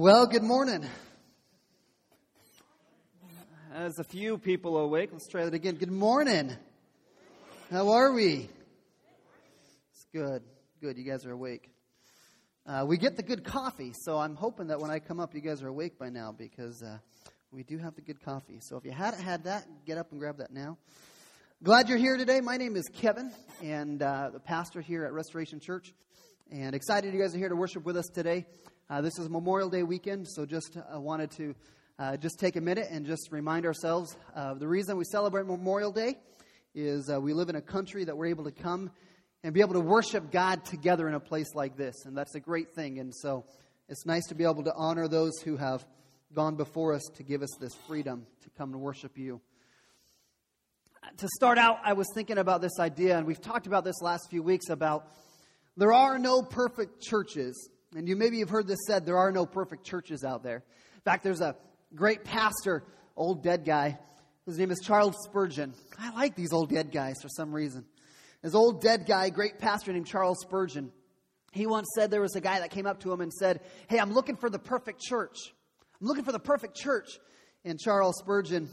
Well, good morning. As a few people awake, let's try that again. Good morning. How are we? It's good. Good. You guys are awake. Uh, we get the good coffee, so I'm hoping that when I come up, you guys are awake by now because uh, we do have the good coffee. So if you hadn't had that, get up and grab that now. Glad you're here today. My name is Kevin, and uh, the pastor here at Restoration Church, and excited you guys are here to worship with us today. Uh, this is Memorial Day weekend, so just uh, wanted to uh, just take a minute and just remind ourselves the reason we celebrate Memorial Day is uh, we live in a country that we're able to come and be able to worship God together in a place like this. And that's a great thing. And so it's nice to be able to honor those who have gone before us to give us this freedom to come and worship you. To start out, I was thinking about this idea, and we've talked about this last few weeks about there are no perfect churches. And you maybe have heard this said there are no perfect churches out there. In fact, there's a great pastor, old dead guy. His name is Charles Spurgeon. I like these old dead guys for some reason. This old dead guy, great pastor named Charles Spurgeon, he once said there was a guy that came up to him and said, Hey, I'm looking for the perfect church. I'm looking for the perfect church. And Charles Spurgeon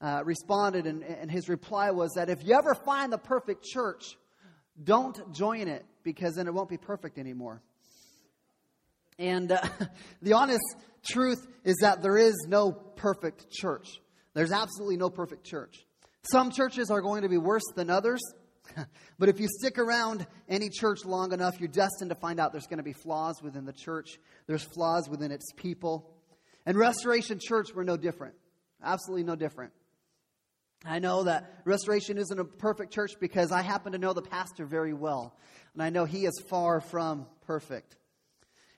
uh, responded, and, and his reply was that if you ever find the perfect church, don't join it because then it won't be perfect anymore. And uh, the honest truth is that there is no perfect church. There's absolutely no perfect church. Some churches are going to be worse than others. but if you stick around any church long enough, you're destined to find out there's going to be flaws within the church. There's flaws within its people. And Restoration Church, we're no different. Absolutely no different. I know that Restoration isn't a perfect church because I happen to know the pastor very well. And I know he is far from perfect.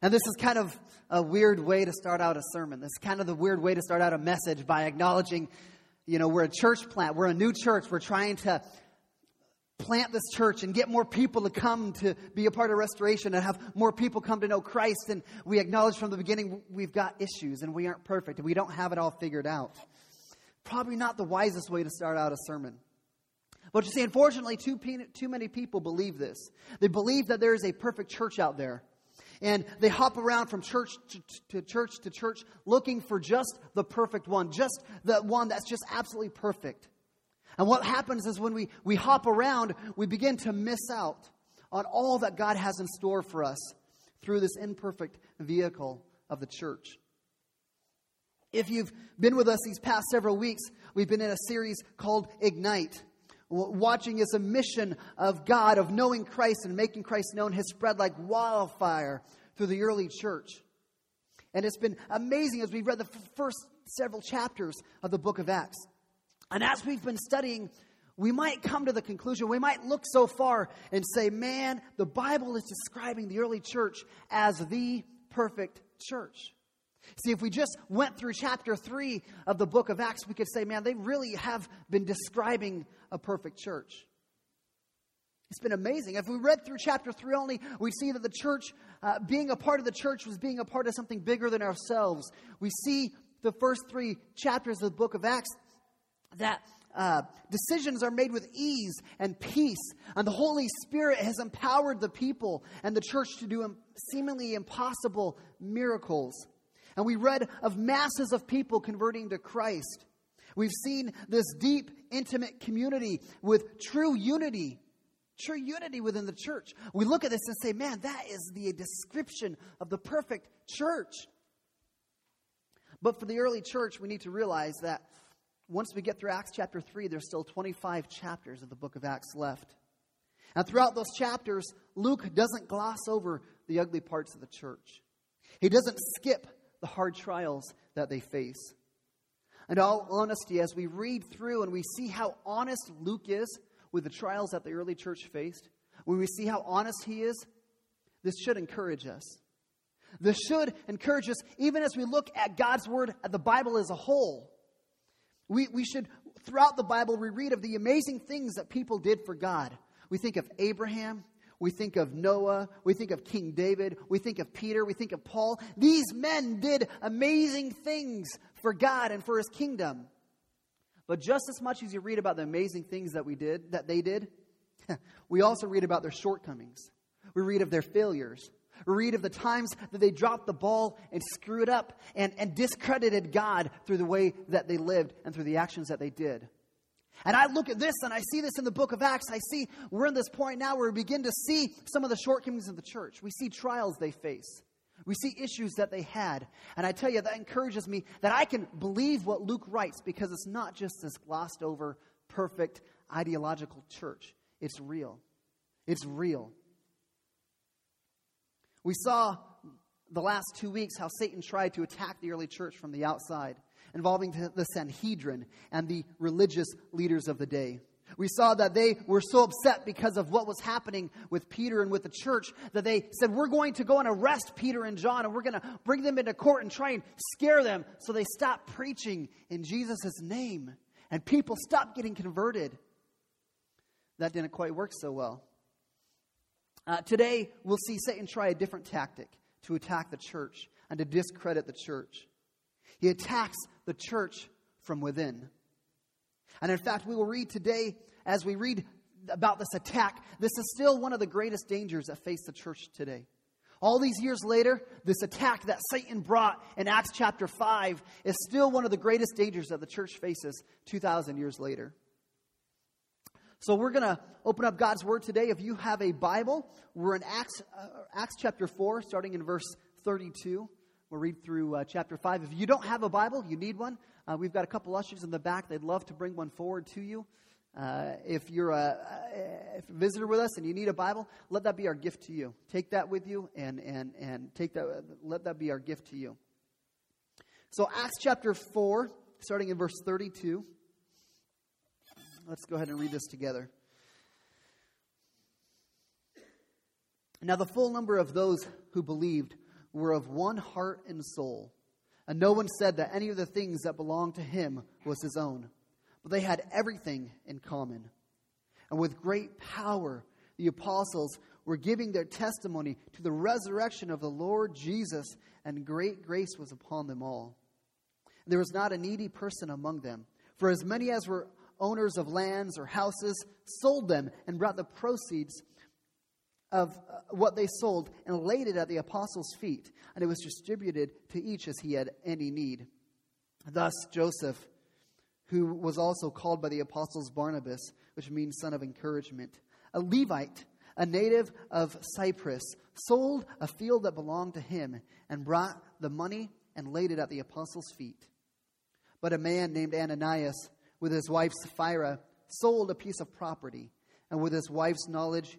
And this is kind of a weird way to start out a sermon. This is kind of the weird way to start out a message by acknowledging, you know, we're a church plant. We're a new church. We're trying to plant this church and get more people to come to be a part of restoration and have more people come to know Christ. And we acknowledge from the beginning we've got issues and we aren't perfect and we don't have it all figured out. Probably not the wisest way to start out a sermon. But you see, unfortunately, too, too many people believe this. They believe that there is a perfect church out there and they hop around from church to, to, church to church looking for just the perfect one, just the one that's just absolutely perfect. And what happens is when we, we hop around, we begin to miss out on all that God has in store for us through this imperfect vehicle of the church. If you've been with us these past several weeks, we've been in a series called Ignite. Watching is a mission of God, of knowing Christ and making Christ known, has spread like wildfire through the early church. And it's been amazing as we've read the first several chapters of the book of Acts. And as we've been studying, we might come to the conclusion, we might look so far and say, man, the Bible is describing the early church as the perfect church. See, if we just went through chapter 3 of the book of Acts, we could say, man, they really have been describing a perfect church. It's been amazing. If we read through chapter 3 only, we see that the church, uh, being a part of the church, was being a part of something bigger than ourselves. We see the first three chapters of the book of Acts that uh, decisions are made with ease and peace, and the Holy Spirit has empowered the people and the church to do seemingly impossible miracles. And we read of masses of people converting to Christ. We've seen this deep, intimate community with true unity, true unity within the church. We look at this and say, man, that is the description of the perfect church. But for the early church, we need to realize that once we get through Acts chapter 3, there's still 25 chapters of the book of Acts left. And throughout those chapters, Luke doesn't gloss over the ugly parts of the church. He doesn't skip the hard trials that they face. And all honesty, as we read through and we see how honest Luke is with the trials that the early church faced, when we see how honest he is, this should encourage us. This should encourage us, even as we look at God's Word, at the Bible as a whole. We, we should, throughout the Bible, we read of the amazing things that people did for God. We think of Abraham, we think of Noah, we think of King David, we think of Peter, we think of Paul. These men did amazing things for God and for his kingdom. But just as much as you read about the amazing things that we did, that they did, we also read about their shortcomings. We read of their failures. We read of the times that they dropped the ball and screwed up and, and discredited God through the way that they lived and through the actions that they did. And I look at this and I see this in the book of Acts. I see we're in this point now where we begin to see some of the shortcomings of the church. We see trials they face. We see issues that they had. And I tell you, that encourages me that I can believe what Luke writes because it's not just this glossed over, perfect, ideological church. It's real. It's real. We saw the last two weeks how Satan tried to attack the early church from the outside, involving the Sanhedrin and the religious leaders of the day. We saw that they were so upset because of what was happening with Peter and with the church that they said, We're going to go and arrest Peter and John and we're going to bring them into court and try and scare them. So they stopped preaching in Jesus' name and people stopped getting converted. That didn't quite work so well. Uh, today, we'll see Satan try a different tactic to attack the church and to discredit the church. He attacks the church from within. And in fact, we will read today, as we read about this attack, this is still one of the greatest dangers that face the church today. All these years later, this attack that Satan brought in Acts chapter 5 is still one of the greatest dangers that the church faces 2,000 years later. So we're going to open up God's Word today. If you have a Bible, we're in Acts, uh, Acts chapter 4, starting in verse 32. We'll read through uh, chapter 5. If you don't have a Bible, you need one. Uh, we've got a couple ushers in the back. They'd love to bring one forward to you. Uh, if you're a, a, visitor with us and you need a Bible, let that be our gift to you. Take that with you and, and, and take that, let that be our gift to you. So, Acts chapter 4, starting in verse 32. Let's go ahead and read this together. Now, the full number of those who believed were of one heart and soul. And no one said that any of the things that belonged to him was his own, but they had everything in common. And with great power, the apostles were giving their testimony to the resurrection of the Lord Jesus, and great grace was upon them all. There was not a needy person among them, for as many as were owners of lands or houses sold them and brought the proceeds of uh, what they sold and laid it at the apostles' feet, and it was distributed to each as he had any need. Thus, Joseph, who was also called by the apostles Barnabas, which means son of encouragement, a Levite, a native of Cyprus, sold a field that belonged to him and brought the money and laid it at the apostles' feet. But a man named Ananias, with his wife Sapphira, sold a piece of property, and with his wife's knowledge,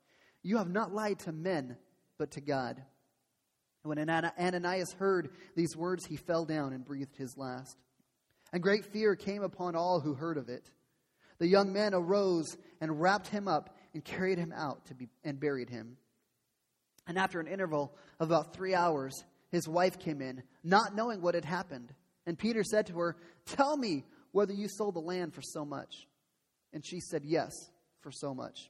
You have not lied to men, but to God. And when Ananias heard these words, he fell down and breathed his last. And great fear came upon all who heard of it. The young men arose and wrapped him up and carried him out to be, and buried him. And after an interval of about three hours, his wife came in, not knowing what had happened. And Peter said to her, Tell me whether you sold the land for so much. And she said, Yes, for so much.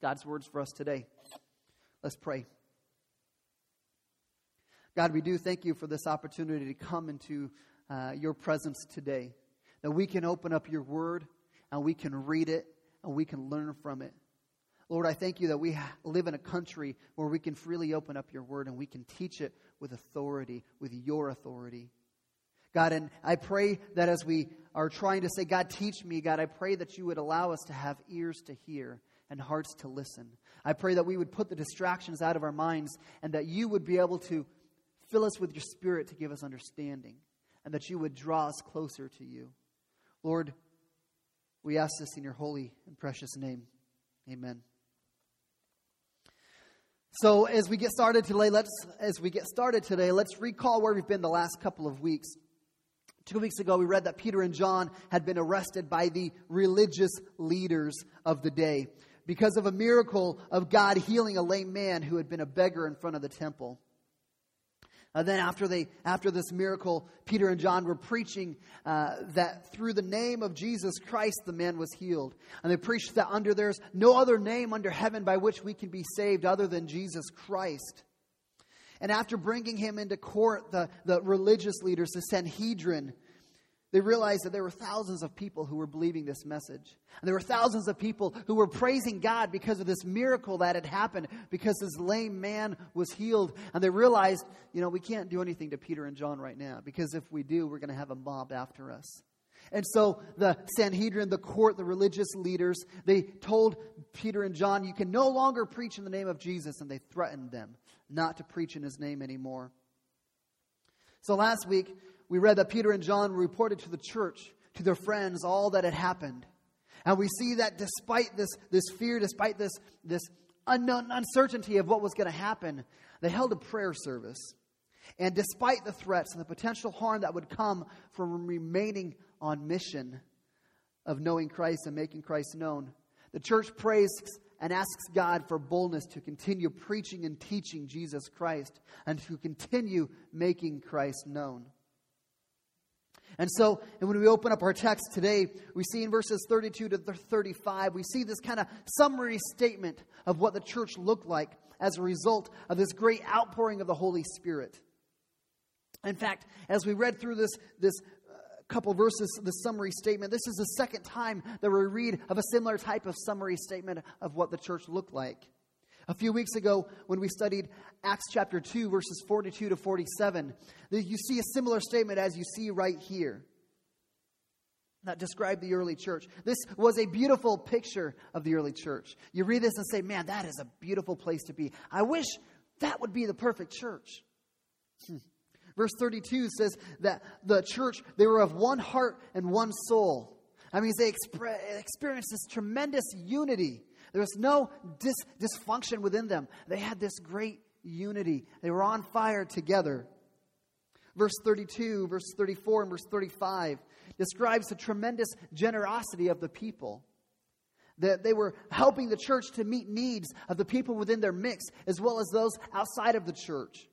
God's words for us today. Let's pray. God, we do thank you for this opportunity to come into uh, your presence today. That we can open up your word and we can read it and we can learn from it. Lord, I thank you that we live in a country where we can freely open up your word and we can teach it with authority, with your authority. God, and I pray that as we are trying to say, God, teach me, God, I pray that you would allow us to have ears to hear and hearts to listen. I pray that we would put the distractions out of our minds and that you would be able to Fill us with your Spirit to give us understanding, and that you would draw us closer to you. Lord, we ask this in your holy and precious name. Amen. So as we get started today, let's as we get started today, let's recall where we've been the last couple of weeks. Two weeks ago, we read that Peter and John had been arrested by the religious leaders of the day because of a miracle of God healing a lame man who had been a beggar in front of the temple. And then after they after this miracle, Peter and John were preaching uh, that through the name of Jesus Christ the man was healed, and they preached that under there's no other name under heaven by which we can be saved other than Jesus Christ. And after bringing him into court, the, the religious leaders, the Sanhedrin, they realized that there were thousands of people who were believing this message. And there were thousands of people who were praising God because of this miracle that had happened, because this lame man was healed. And they realized, you know, we can't do anything to Peter and John right now, because if we do, we're going to have a mob after us. And so the Sanhedrin, the court, the religious leaders, they told Peter and John, you can no longer preach in the name of Jesus. And they threatened them not to preach in his name anymore. So last week, we read that Peter and John reported to the church, to their friends, all that had happened. And we see that despite this, this fear, despite this, this unknown uncertainty of what was going to happen, they held a prayer service. And despite the threats and the potential harm that would come from remaining on mission of knowing Christ and making Christ known, the church prays and asks God for boldness to continue preaching and teaching Jesus Christ and to continue making Christ known. And so, and when we open up our text today, we see in verses 32 to 35, we see this kind of summary statement of what the church looked like as a result of this great outpouring of the Holy Spirit. In fact, as we read through this, this uh, couple verses, the summary statement, this is the second time that we read of a similar type of summary statement of what the church looked like. A few weeks ago, when we studied Acts chapter 2, verses 42 to 47, you see a similar statement as you see right here that described the early church. This was a beautiful picture of the early church. You read this and say, man, that is a beautiful place to be. I wish that would be the perfect church. Hmm. Verse 32 says that the church, they were of one heart and one soul. I mean, they experienced this tremendous unity. There was no dis- dysfunction within them. They had this great unity. They were on fire together. Verse 32, verse 34, and verse 35 describes the tremendous generosity of the people. That they were helping the church to meet needs of the people within their mix, as well as those outside of the church.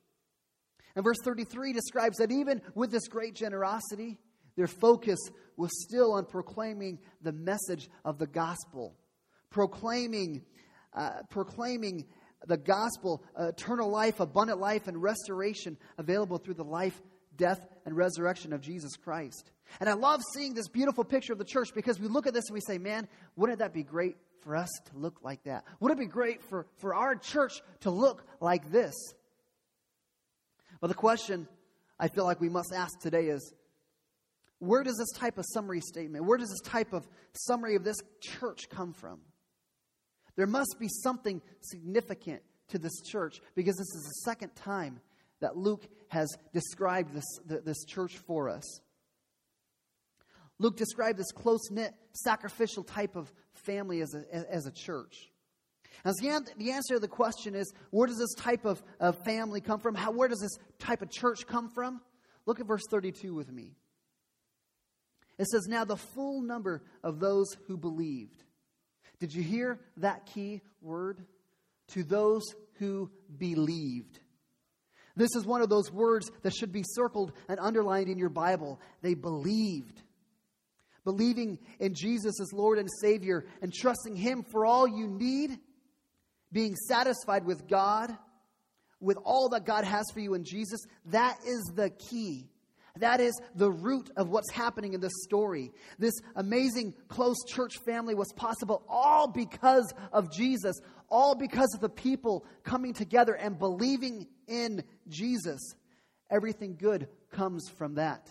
And verse 33 describes that even with this great generosity, their focus was still on proclaiming the message of the gospel proclaiming, uh, proclaiming the gospel, uh, eternal life, abundant life, and restoration available through the life, death, and resurrection of Jesus Christ. And I love seeing this beautiful picture of the church because we look at this and we say, man, wouldn't that be great for us to look like that? Would it be great for, for our church to look like this? But the question I feel like we must ask today is where does this type of summary statement, where does this type of summary of this church come from? There must be something significant to this church because this is the second time that Luke has described this, this church for us. Luke described this close knit, sacrificial type of family as a, as a church. Now, the answer to the question is where does this type of, of family come from? How, where does this type of church come from? Look at verse 32 with me. It says, Now the full number of those who believed did you hear that key word? To those who believed. This is one of those words that should be circled and underlined in your Bible. They believed. Believing in Jesus as Lord and Savior and trusting Him for all you need, being satisfied with God, with all that God has for you in Jesus, that is the key. That is the root of what's happening in this story. This amazing close church family was possible all because of Jesus, all because of the people coming together and believing in Jesus. Everything good comes from that.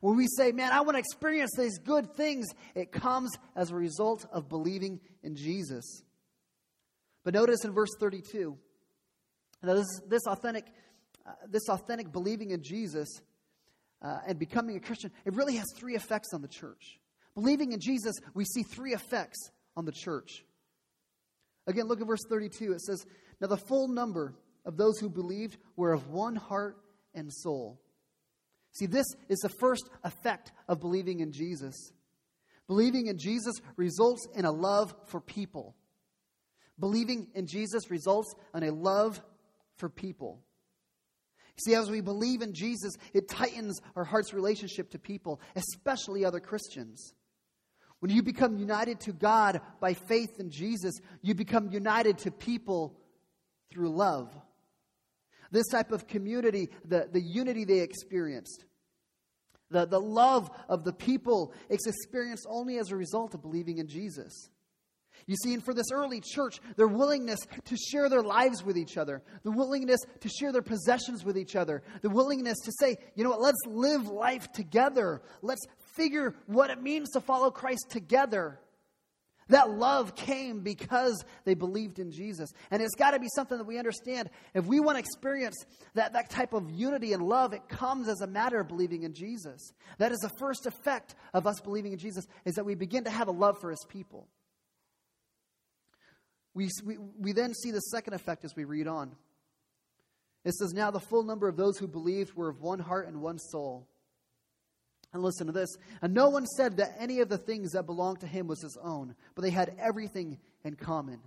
When we say, man, I want to experience these good things, it comes as a result of believing in Jesus. But notice in verse 32, this, this authentic uh, this authentic believing in Jesus uh, and becoming a Christian, it really has three effects on the church. Believing in Jesus, we see three effects on the church. Again, look at verse 32. It says, Now the full number of those who believed were of one heart and soul. See, this is the first effect of believing in Jesus. Believing in Jesus results in a love for people. Believing in Jesus results in a love for people. See, as we believe in Jesus, it tightens our heart's relationship to people, especially other Christians. When you become united to God by faith in Jesus, you become united to people through love. This type of community, the, the unity they experienced, the, the love of the people, is experienced only as a result of believing in Jesus. You see, and for this early church, their willingness to share their lives with each other, the willingness to share their possessions with each other, the willingness to say, you know what, let's live life together. Let's figure what it means to follow Christ together. That love came because they believed in Jesus. And it's got to be something that we understand. If we want to experience that, that type of unity and love, it comes as a matter of believing in Jesus. That is the first effect of us believing in Jesus, is that we begin to have a love for his people. We, we, then see the second effect as we read on. It says, Now the full number of those who believed were of one heart and one soul. And listen to this. And no one said that any of the things that belonged to him was his own, but they had everything in common.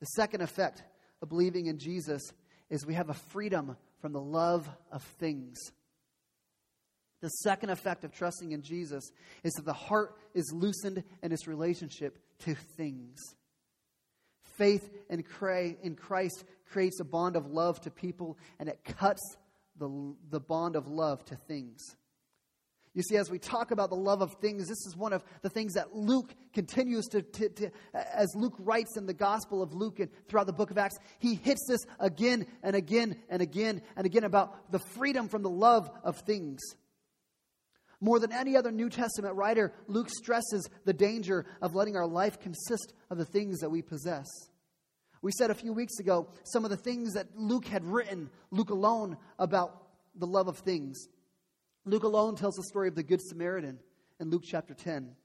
The second effect of believing in Jesus is we have a freedom from the love of things. The second effect of trusting in Jesus is that the heart is loosened in its relationship to things. Faith in Christ creates a bond of love to people, and it cuts the, the bond of love to things. You see, as we talk about the love of things, this is one of the things that Luke continues to, to, to, as Luke writes in the Gospel of Luke and throughout the book of Acts, he hits this again and again and again and again about the freedom from the love of things. More than any other New Testament writer, Luke stresses the danger of letting our life consist of the things that we possess. We said a few weeks ago some of the things that Luke had written, Luke alone, about the love of things. Luke alone tells the story of the Good Samaritan in Luke chapter 10.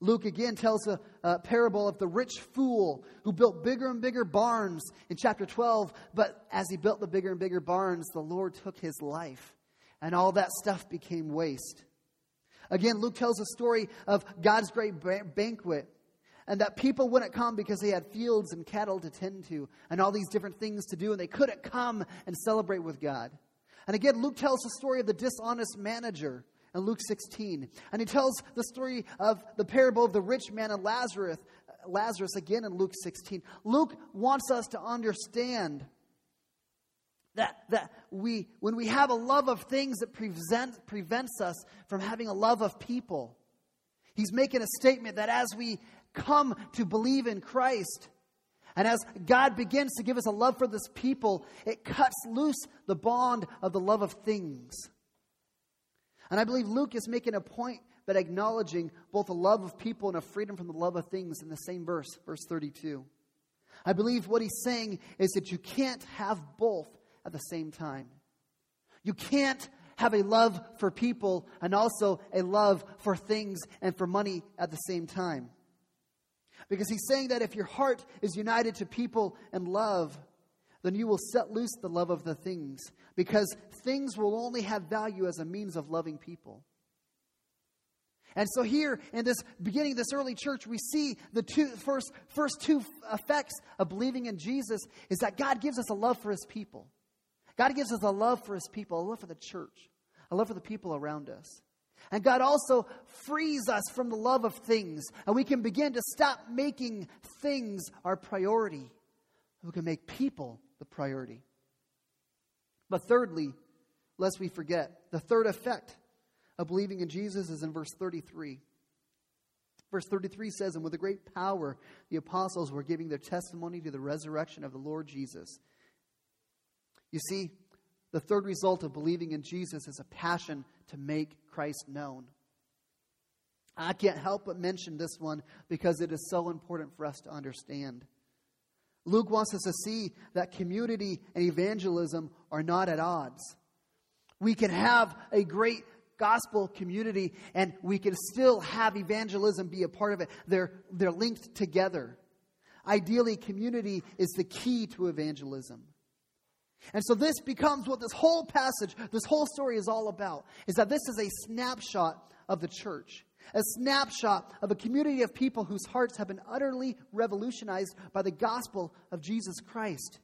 Luke again tells a, a, parable of the rich fool who built bigger and bigger barns in chapter 12. But as he built the bigger and bigger barns, the Lord took his life, and all that stuff became waste. Again, Luke tells a story of God's great banquet and that people wouldn't come because they had fields and cattle to tend to and all these different things to do, and they couldn't come and celebrate with God. And again, Luke tells the story of the dishonest manager in Luke 16. And he tells the story of the parable of the rich man and Lazarus, Lazarus again in Luke 16. Luke wants us to understand that, that we, when we have a love of things, that prevent, prevents us from having a love of people. He's making a statement that as we come to believe in Christ, and as God begins to give us a love for this people, it cuts loose the bond of the love of things. And I believe Luke is making a point but acknowledging both a love of people and a freedom from the love of things in the same verse, verse 32. I believe what he's saying is that you can't have both at the same time. You can't have a love for people and also a love for things and for money at the same time. Because he's saying that if your heart is united to people and love, then you will set loose the love of the things. Because things will only have value as a means of loving people. And so here in this beginning this early church, we see the two first first two effects of believing in Jesus is that God gives us a love for his people. God gives us a love for his people, a love for the church, a love for the people around us. And God also frees us from the love of things. And we can begin to stop making things our priority. We can make people the priority. But thirdly, lest we forget, the third effect of believing in Jesus is in verse 33. Verse 33 says, And with a great power, the apostles were giving their testimony to the resurrection of the Lord Jesus. You see, the third result of believing in Jesus is a passion to make Christ known. I can't help but mention this one because it is so important for us to understand. Luke wants us to see that community and evangelism are not at odds. We can have a great gospel community and we can still have evangelism be a part of it. They're, they're linked together. Ideally, community is the key to evangelism. And so this becomes what this whole passage, this whole story is all about, is that this is a snapshot of the church. A snapshot of a community of people whose hearts have been utterly revolutionized by the gospel of Jesus Christ.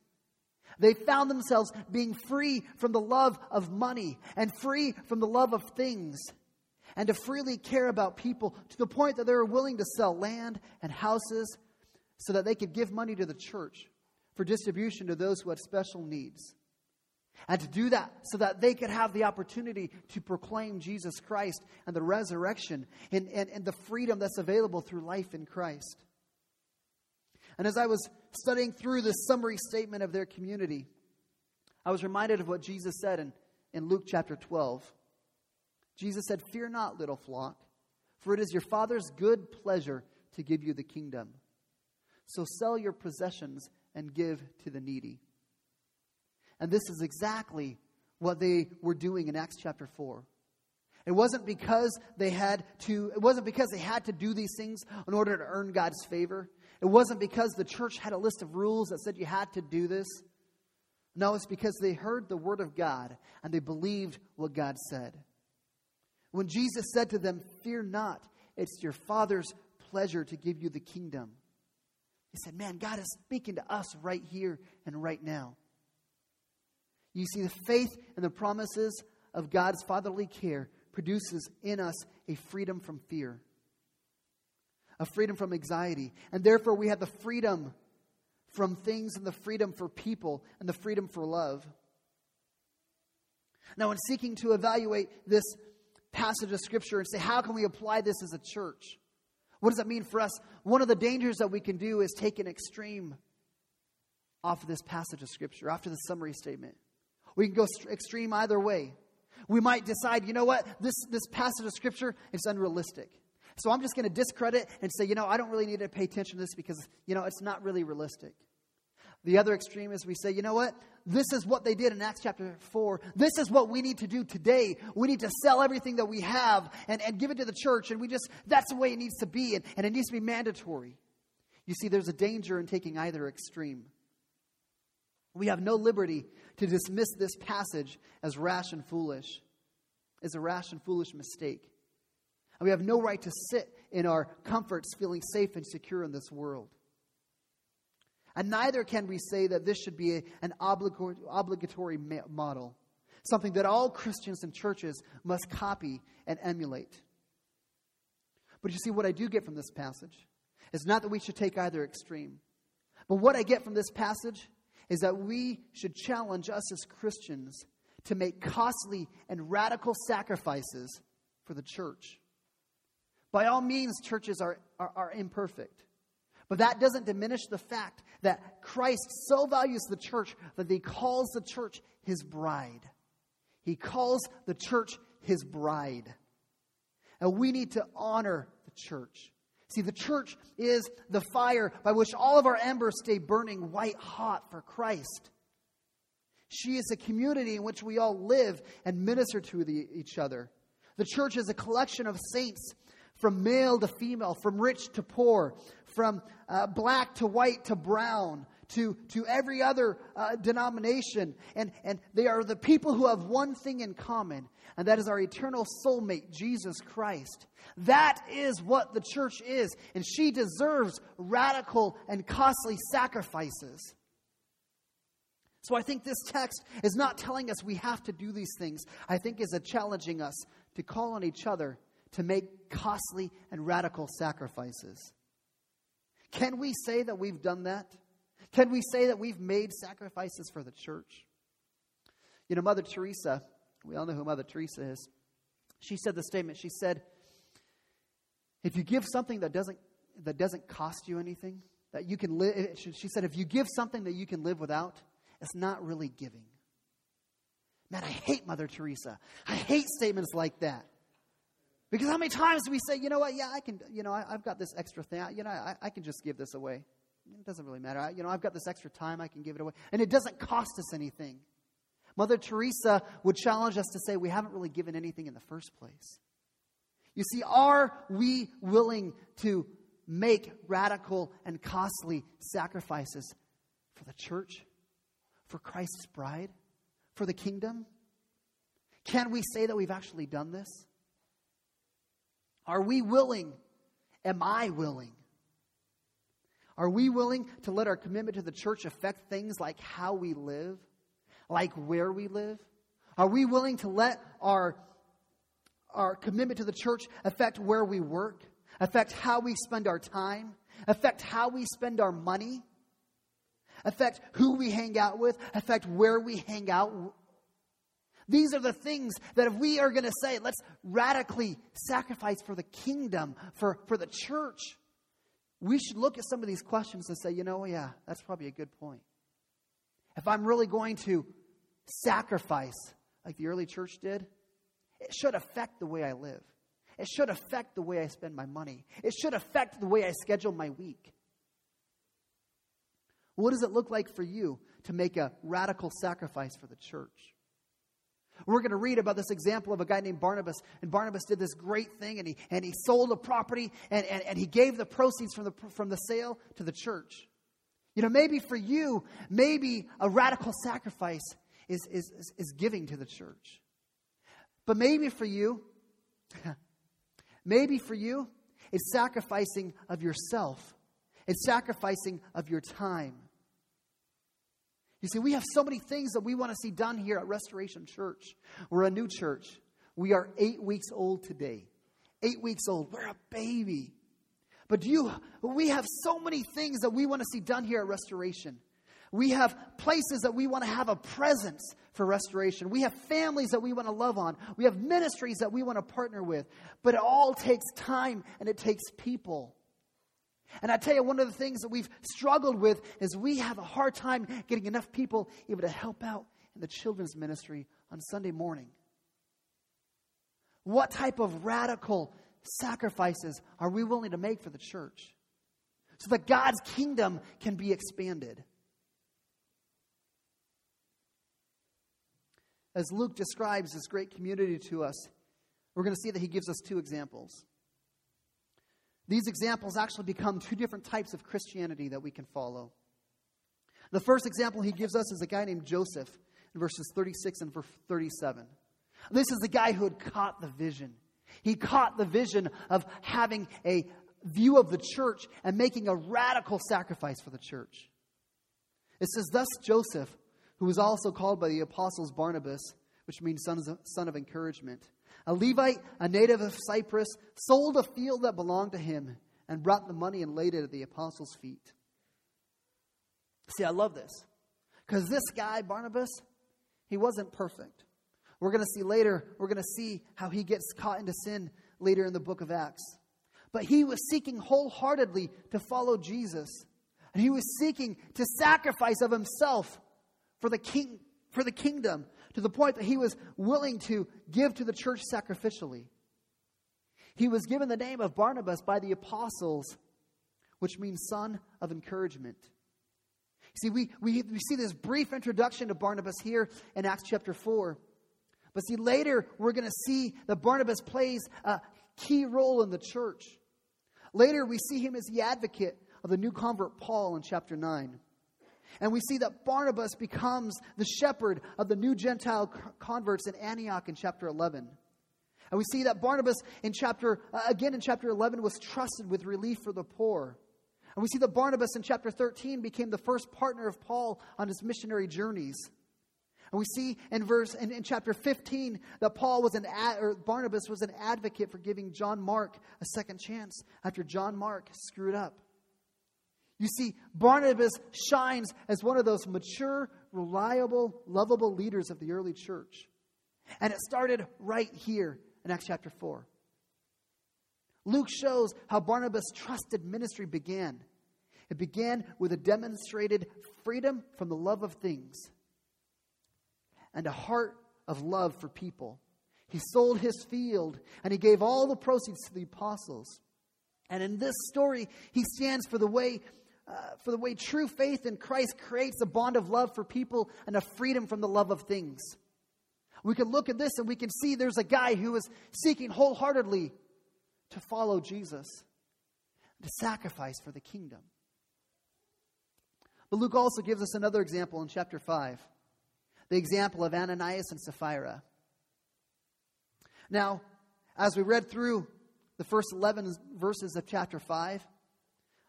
They found themselves being free from the love of money and free from the love of things and to freely care about people to the point that they were willing to sell land and houses so that they could give money to the church for distribution to those who had special needs. And to do that so that they could have the opportunity to proclaim Jesus Christ and the resurrection and, and, and the freedom that's available through life in Christ. And as I was studying through this summary statement of their community, I was reminded of what Jesus said in, in Luke chapter 12. Jesus said, Fear not, little flock, for it is your Father's good pleasure to give you the kingdom. So sell your possessions and give to the needy. And this is exactly what they were doing in Acts chapter 4. It wasn't because they had to it wasn't because they had to do these things in order to earn God's favor. It wasn't because the church had a list of rules that said you had to do this. No, it's because they heard the word of God and they believed what God said. When Jesus said to them, Fear not, it's your Father's pleasure to give you the kingdom. He said, Man, God is speaking to us right here and right now. You see, the faith and the promises of God's fatherly care produces in us a freedom from fear a freedom from anxiety. And therefore, we have the freedom from things and the freedom for people and the freedom for love. Now, in seeking to evaluate this passage of Scripture and say, how can we apply this as a church? What does that mean for us? One of the dangers that we can do is take an extreme off of this passage of Scripture, after the summary statement. We can go extreme either way. We might decide, you know what, this, this passage of Scripture is unrealistic. So I'm just going to discredit and say, you know, I don't really need to pay attention to this because, you know, it's not really realistic. The other extreme is we say, you know what? This is what they did in Acts chapter 4. This is what we need to do today. We need to sell everything that we have and, and give it to the church. And we just, that's the way it needs to be. And, and it needs to be mandatory. You see, there's a danger in taking either extreme. We have no liberty to dismiss this passage as rash and foolish, as a rash and foolish mistake. And we have no right to sit in our comforts feeling safe and secure in this world. And neither can we say that this should be an obligatory, obligatory model, something that all Christians and churches must copy and emulate. But you see, what I do get from this passage is not that we should take either extreme, but what I get from this passage is that we should challenge us as Christians to make costly and radical sacrifices for the church. By all means, churches are, are, are, imperfect. But that doesn't diminish the fact that Christ so values the church that he calls the church his bride. He calls the church his bride. And we need to honor the church. See, the church is the fire by which all of our embers stay burning white hot for Christ. She is a community in which we all live and minister to the, each other. The church is a collection of saints from male to female, from rich to poor, from uh, black to white to brown, to, to every other uh, denomination. And, and they are the people who have one thing in common, and that is our eternal soulmate, Jesus Christ. That is what the church is, and she deserves radical and costly sacrifices. So I think this text is not telling us we have to do these things. I think is challenging us to call on each other to make costly and radical sacrifices. Can we say that we've done that? Can we say that we've made sacrifices for the church? You know, Mother Teresa, we all know who Mother Teresa is. She said the statement, she said, if you give something that doesn't that doesn't cost you anything, that you can live eh, eh, she said if you give something that you can live without, it's not really giving. Man, I hate Mother Teresa. I hate statements like that. Because how many times we say, you know what, yeah, I can, you know, I, have got this extra thing, you know, I, I can just give this away. it doesn't really matter. I, you know, I've got this extra time, I can give it away. And it doesn't cost us anything. Mother Teresa would challenge us to say we haven't really given anything in the first place. You see, are we willing to make radical and costly sacrifices for the church, for Christ's bride, for the kingdom? Can we say that we've actually done this? Are we willing? Am I willing? Are we willing to let our commitment to the church affect things like how we live, like where we live? Are we willing to let our, our commitment to the church affect where we work, affect how we spend our time, affect how we spend our money, affect who we hang out with, affect where we hang out? These are the things that if we are going to say, let's radically sacrifice for the kingdom, for, for the church, we should look at some of these questions and say, you know, yeah, that's probably a good point. If I'm really going to sacrifice like the early church did, it should affect the way I live. It should affect the way I spend my money. It should affect the way I schedule my week. What does it look like for you to make a radical sacrifice for the church? We're going to read about this example of a guy named Barnabas. And Barnabas did this great thing, and he, and he sold a property, and, and, and he gave the proceeds from the, from the sale to the church. You know, maybe for you, maybe a radical sacrifice is, is, is, giving to the church. But maybe for you, maybe for you, it's sacrificing of yourself, it's sacrificing of your time. You see, we have so many things that we want to see done here at Restoration Church. We're a new church. We are eight weeks old today. Eight weeks old. We're a baby. But you, we have so many things that we want to see done here at Restoration. We have places that we want to have a presence for restoration. We have families that we want to love on. We have ministries that we want to partner with. But it all takes time and it takes people. And I tell you, one of the things that we've struggled with is we have a hard time getting enough people able to help out in the children's ministry on Sunday morning. What type of radical sacrifices are we willing to make for the church so that God's kingdom can be expanded? As Luke describes this great community to us, we're going to see that he gives us two examples. These examples actually become two different types of Christianity that we can follow. The first example he gives us is a guy named Joseph in verses 36 and verse 37. This is the guy who had caught the vision. He caught the vision of having a view of the church and making a radical sacrifice for the church. It says, Thus Joseph, who was also called by the apostles Barnabas, which means son of, son of encouragement, a Levite, a native of Cyprus, sold a field that belonged to him and brought the money and laid it at the apostles' feet. See, I love this because this guy, Barnabas, he wasn't perfect. We're going to see later, we're going to see how he gets caught into sin later in the book of Acts. But he was seeking wholeheartedly to follow Jesus. And he was seeking to sacrifice of himself for the king for the kingdom to the point that he was willing to give to the church sacrificially. He was given the name of Barnabas by the apostles, which means son of encouragement. See, we, we, we see this brief introduction to Barnabas here in Acts chapter 4. But see, later we're going to see that Barnabas plays a key role in the church. Later, we see him as the advocate of the new convert Paul in chapter 9. And we see that Barnabas becomes the shepherd of the new Gentile converts in Antioch in chapter 11. And we see that Barnabas in chapter uh, again in chapter 11 was trusted with relief for the poor. And we see that Barnabas in chapter 13 became the first partner of Paul on his missionary journeys. And we see in verse in, in chapter 15 that Paul was an ad, or Barnabas was an advocate for giving John Mark a second chance after John Mark screwed up. You see, Barnabas shines as one of those mature, reliable, lovable leaders of the early church. And it started right here in Acts chapter 4. Luke shows how Barnabas' trusted ministry began. It began with a demonstrated freedom from the love of things and a heart of love for people. He sold his field and he gave all the proceeds to the apostles. And in this story, he stands for the way uh, for the way true faith in Christ creates a bond of love for people and a freedom from the love of things. We can look at this and we can see there's a guy who is seeking wholeheartedly to follow Jesus, to sacrifice for the kingdom. But Luke also gives us another example in chapter 5 the example of Ananias and Sapphira. Now, as we read through the first 11 verses of chapter 5,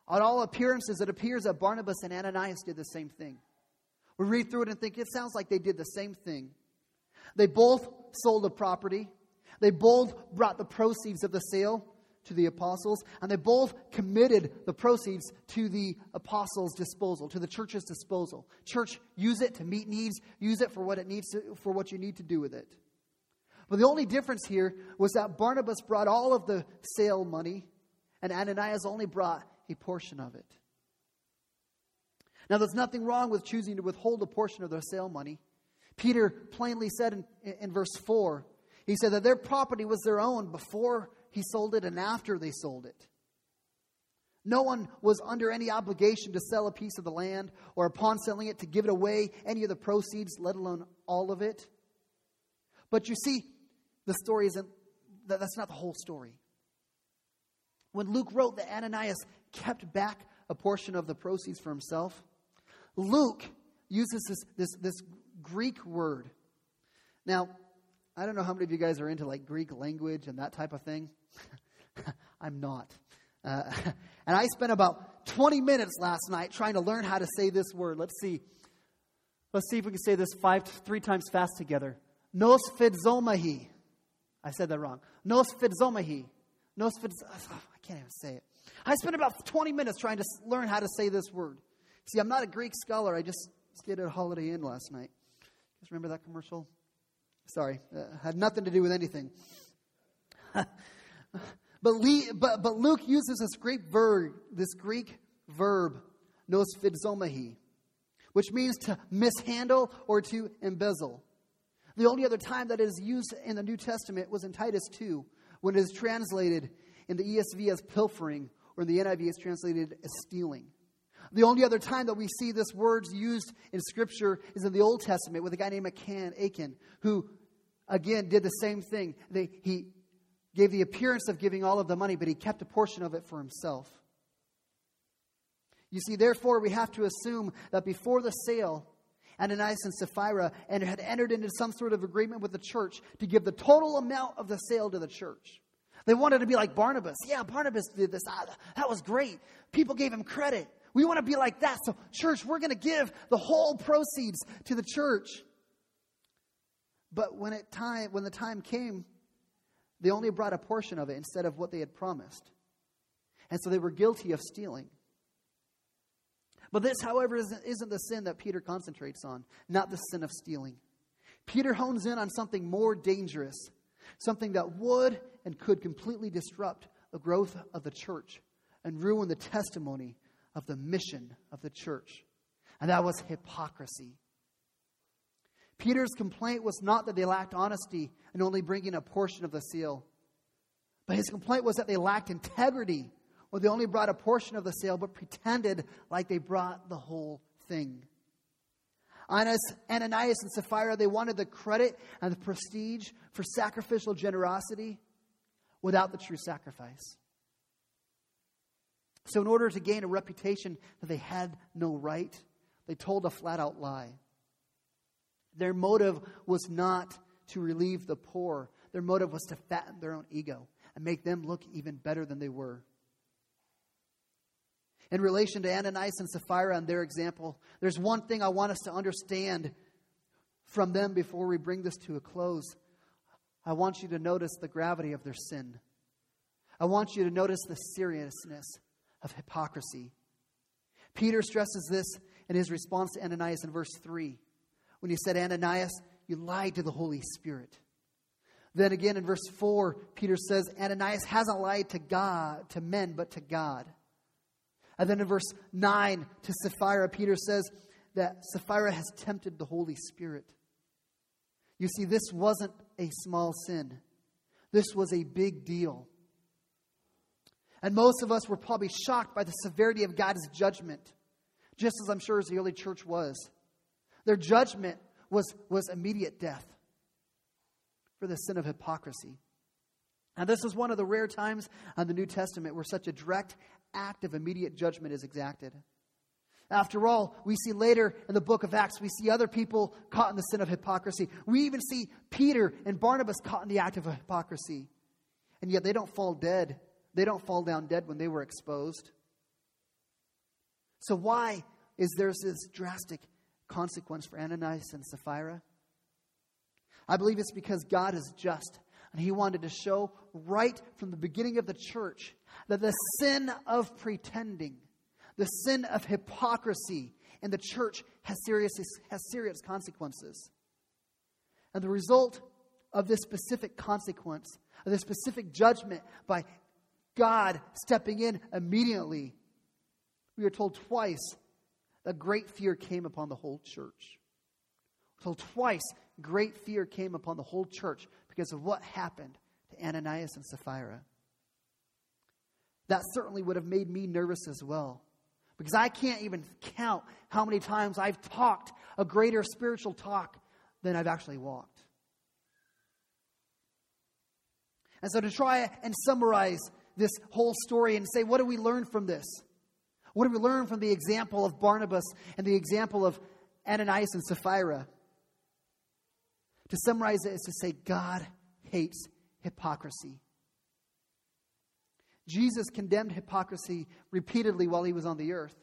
on all appearances, it appears that Barnabas and Ananias did the same thing. We read through it and think it sounds like they did the same thing. They both sold the property, they both brought the proceeds of the sale to the apostles, and they both committed the proceeds to the apostles' disposal, to the church's disposal. Church, use it to meet needs, use it for what it needs to, for what you need to do with it. But the only difference here was that Barnabas brought all of the sale money, and Ananias only brought a portion of it. Now, there's nothing wrong with choosing to withhold a portion of their sale money. Peter plainly said in, in verse 4, he said that their property was their own before he sold it and after they sold it. No one was under any obligation to sell a piece of the land or upon selling it to give it away, any of the proceeds, let alone all of it. But you see, the story isn't, that's not the whole story. When Luke wrote that Ananias kept back a portion of the proceeds for himself, Luke uses this, this, this Greek word. Now, I don't know how many of you guys are into like Greek language and that type of thing. I'm not. Uh, and I spent about 20 minutes last night trying to learn how to say this word. Let's see. Let's see if we can say this five, three times fast together. Nos fidzomahi. I said that wrong. Nos fidzomahi. Nos fidz- oh, I can't even say it. I spent about 20 minutes trying to learn how to say this word. See, I'm not a Greek scholar. I just stayed at Holiday Inn last night. Guys remember that commercial? Sorry, uh, had nothing to do with anything. but, Lee, but, but Luke uses this Greek verb, this Greek verb, nos fidzomahi, which means to mishandle or to embezzle. The only other time that it is used in the New Testament was in Titus 2, when it is translated in the ESV as pilfering, or the NIV is translated as stealing. The only other time that we see this word used in Scripture is in the Old Testament with a guy named Achan, Achan who, again, did the same thing. They, he gave the appearance of giving all of the money, but he kept a portion of it for himself. You see, therefore, we have to assume that before the sale, Ananias and Sapphira and had entered into some sort of agreement with the church to give the total amount of the sale to the church. They wanted to be like Barnabas. Yeah, Barnabas did this. Ah, that was great. People gave him credit. We want to be like that. So, church, we're going to give the whole proceeds to the church. But when it time when the time came, they only brought a portion of it instead of what they had promised. And so they were guilty of stealing. But this, however, isn't, isn't the sin that Peter concentrates on, not the sin of stealing. Peter hones in on something more dangerous, something that would and could completely disrupt the growth of the church and ruin the testimony of the mission of the church. And that was hypocrisy. Peter's complaint was not that they lacked honesty and only bringing a portion of the seal, but his complaint was that they lacked integrity or they only brought a portion of the sale but pretended like they brought the whole thing. Ananias and Sapphira, they wanted the credit and the prestige for sacrificial generosity without the true sacrifice. So, in order to gain a reputation that they had no right, they told a flat out lie. Their motive was not to relieve the poor, their motive was to fatten their own ego and make them look even better than they were. In relation to Ananias and Sapphira and their example, there's one thing I want us to understand from them before we bring this to a close. I want you to notice the gravity of their sin. I want you to notice the seriousness of hypocrisy. Peter stresses this in his response to Ananias in verse 3 when he said, Ananias, you lied to the Holy Spirit. Then again in verse 4, Peter says, Ananias hasn't lied to God, to men, but to God. And then in verse 9 to Sapphira, Peter says that Sapphira has tempted the Holy Spirit. You see, this wasn't a small sin, this was a big deal. And most of us were probably shocked by the severity of God's judgment, just as I'm sure as the early church was. Their judgment was, was immediate death for the sin of hypocrisy. Now, this is one of the rare times in the New Testament where such a direct act of immediate judgment is exacted. After all, we see later in the book of Acts, we see other people caught in the sin of hypocrisy. We even see Peter and Barnabas caught in the act of hypocrisy. And yet they don't fall dead. They don't fall down dead when they were exposed. So, why is there this drastic consequence for Ananias and Sapphira? I believe it's because God is just. And he wanted to show right from the beginning of the church that the sin of pretending, the sin of hypocrisy in the church has serious, has serious consequences. And the result of this specific consequence, of this specific judgment by God stepping in immediately, we are told twice that great fear came upon the whole church. Told twice great fear came upon the whole church because of what happened to Ananias and Sapphira. That certainly would have made me nervous as well. Because I can't even count how many times I've talked a greater spiritual talk than I've actually walked. And so, to try and summarize this whole story and say, what do we learn from this? What do we learn from the example of Barnabas and the example of Ananias and Sapphira? To summarize it is to say, God hates hypocrisy. Jesus condemned hypocrisy repeatedly while he was on the earth.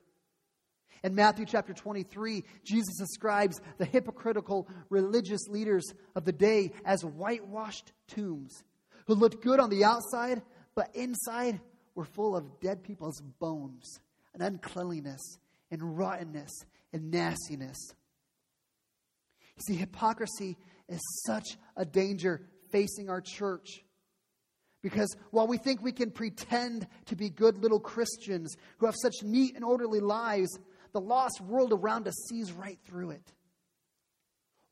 In Matthew chapter 23, Jesus describes the hypocritical religious leaders of the day as whitewashed tombs who looked good on the outside, but inside were full of dead people's bones and uncleanliness and rottenness and nastiness. You see, hypocrisy is such a danger facing our church. Because while we think we can pretend to be good little Christians who have such neat and orderly lives, the lost world around us sees right through it.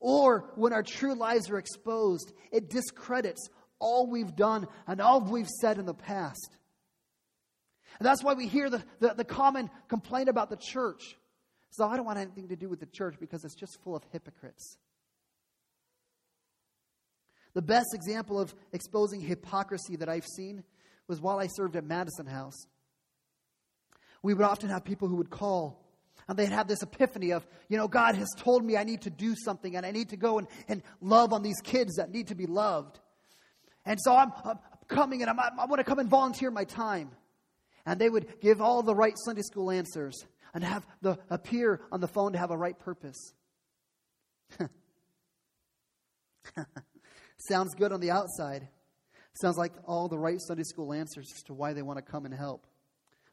Or when our true lives are exposed, it discredits all we've done and all we've said in the past. And that's why we hear the, the, the common complaint about the church. So I don't want anything to do with the church because it's just full of hypocrites. The best example of exposing hypocrisy that I've seen was while I served at Madison House. We would often have people who would call and they'd have this epiphany of, you know, God has told me I need to do something and I need to go and, and love on these kids that need to be loved. And so I'm, I'm coming and I'm, I want to come and volunteer my time. And they would give all the right Sunday school answers and have the appear on the phone to have a right purpose. Sounds good on the outside. Sounds like all the right Sunday school answers as to why they want to come and help.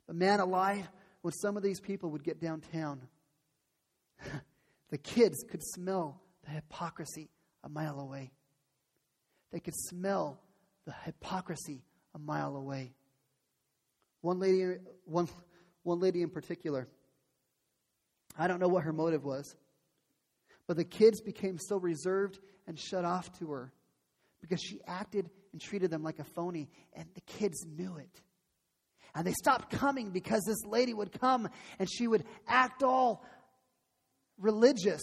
But man alive, when some of these people would get downtown, the kids could smell the hypocrisy a mile away. They could smell the hypocrisy a mile away. One lady, one, one lady in particular, I don't know what her motive was, but the kids became so reserved and shut off to her because she acted and treated them like a phony, and the kids knew it. And they stopped coming because this lady would come and she would act all religious,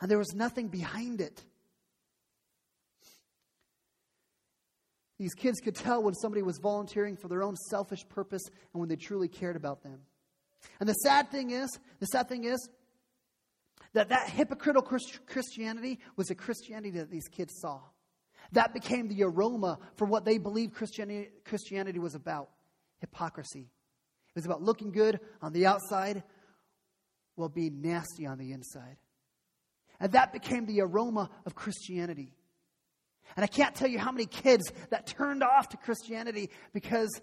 and there was nothing behind it. These kids could tell when somebody was volunteering for their own selfish purpose and when they truly cared about them. And the sad thing is, the sad thing is that that hypocritical Christianity was a Christianity that these kids saw. That became the aroma for what they believed Christianity, Christianity was about hypocrisy. It was about looking good on the outside while being nasty on the inside. And that became the aroma of Christianity. And I can't tell you how many kids that turned off to Christianity because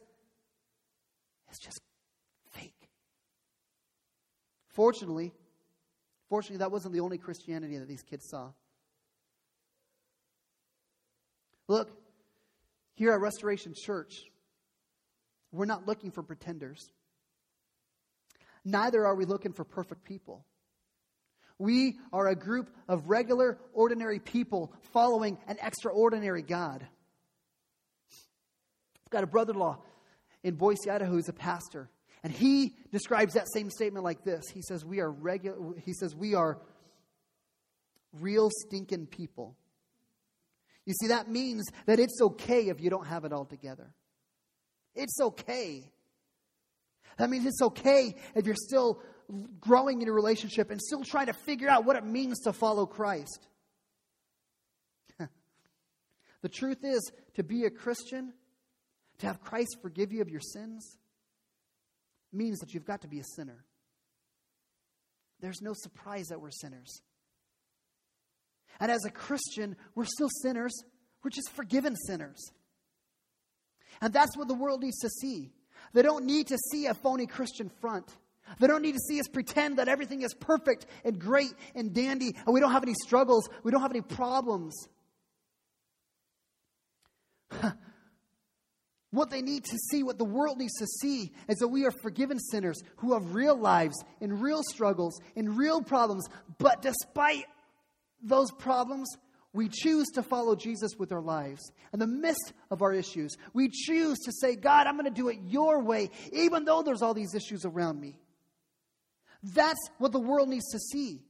it's just fake. Fortunately, fortunately, that wasn't the only Christianity that these kids saw. Look, here at Restoration Church, we're not looking for pretenders. Neither are we looking for perfect people. We are a group of regular, ordinary people following an extraordinary God. I've got a brother in law. in Boise, Idaho, who's a pastor. And he describes that same statement like this. He says, We are regular he says, We are real stinking people. You see, that means that it's okay if you don't have it all together. It's okay. That means it's okay if you're still growing in a relationship and still trying to figure out what it means to follow Christ. the truth is, to be a Christian, to have Christ forgive you of your sins, means that you've got to be a sinner. There's no surprise that we're sinners. And as a Christian, we're still sinners. We're just forgiven sinners. And that's what the world needs to see. They don't need to see a phony Christian front. They don't need to see us pretend that everything is perfect and great and dandy and we don't have any struggles, we don't have any problems. what they need to see, what the world needs to see, is that we are forgiven sinners who have real lives and real struggles and real problems. But despite those problems, we choose to follow Jesus with our lives. In the midst of our issues, we choose to say, God, I'm going to do it your way, even though there's all these issues around me. That's what the world needs to see.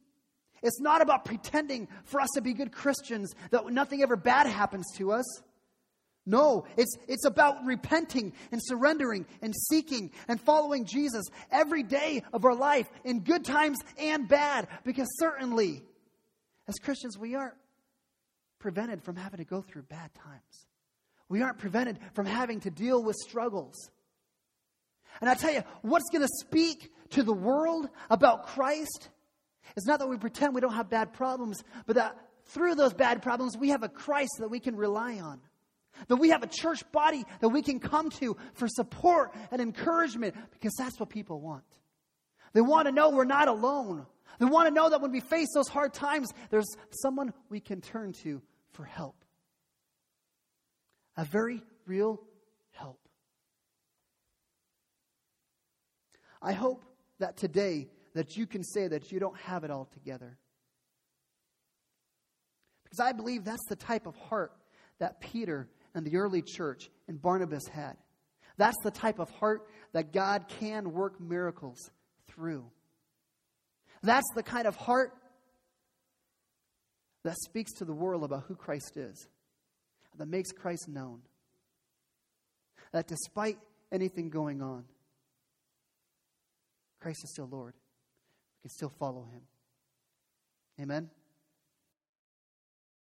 It's not about pretending for us to be good Christians that nothing ever bad happens to us. No, it's, it's about repenting and surrendering and seeking and following Jesus every day of our life in good times and bad. Because certainly, as Christians, we aren't prevented from having to go through bad times. We aren't prevented from having to deal with struggles. And I tell you, what's going to speak to the world about Christ is not that we pretend we don't have bad problems, but that through those bad problems, we have a Christ that we can rely on. That we have a church body that we can come to for support and encouragement because that's what people want. They want to know we're not alone. They want to know that when we face those hard times, there's someone we can turn to for help. A very real help. I hope that today that you can say that you don't have it all together. Because I believe that's the type of heart that Peter and the early church and Barnabas had. That's the type of heart that God can work miracles through. That's the kind of heart that speaks to the world about who Christ is, that makes Christ known. That despite anything going on, Christ is still Lord. We can still follow him. Amen.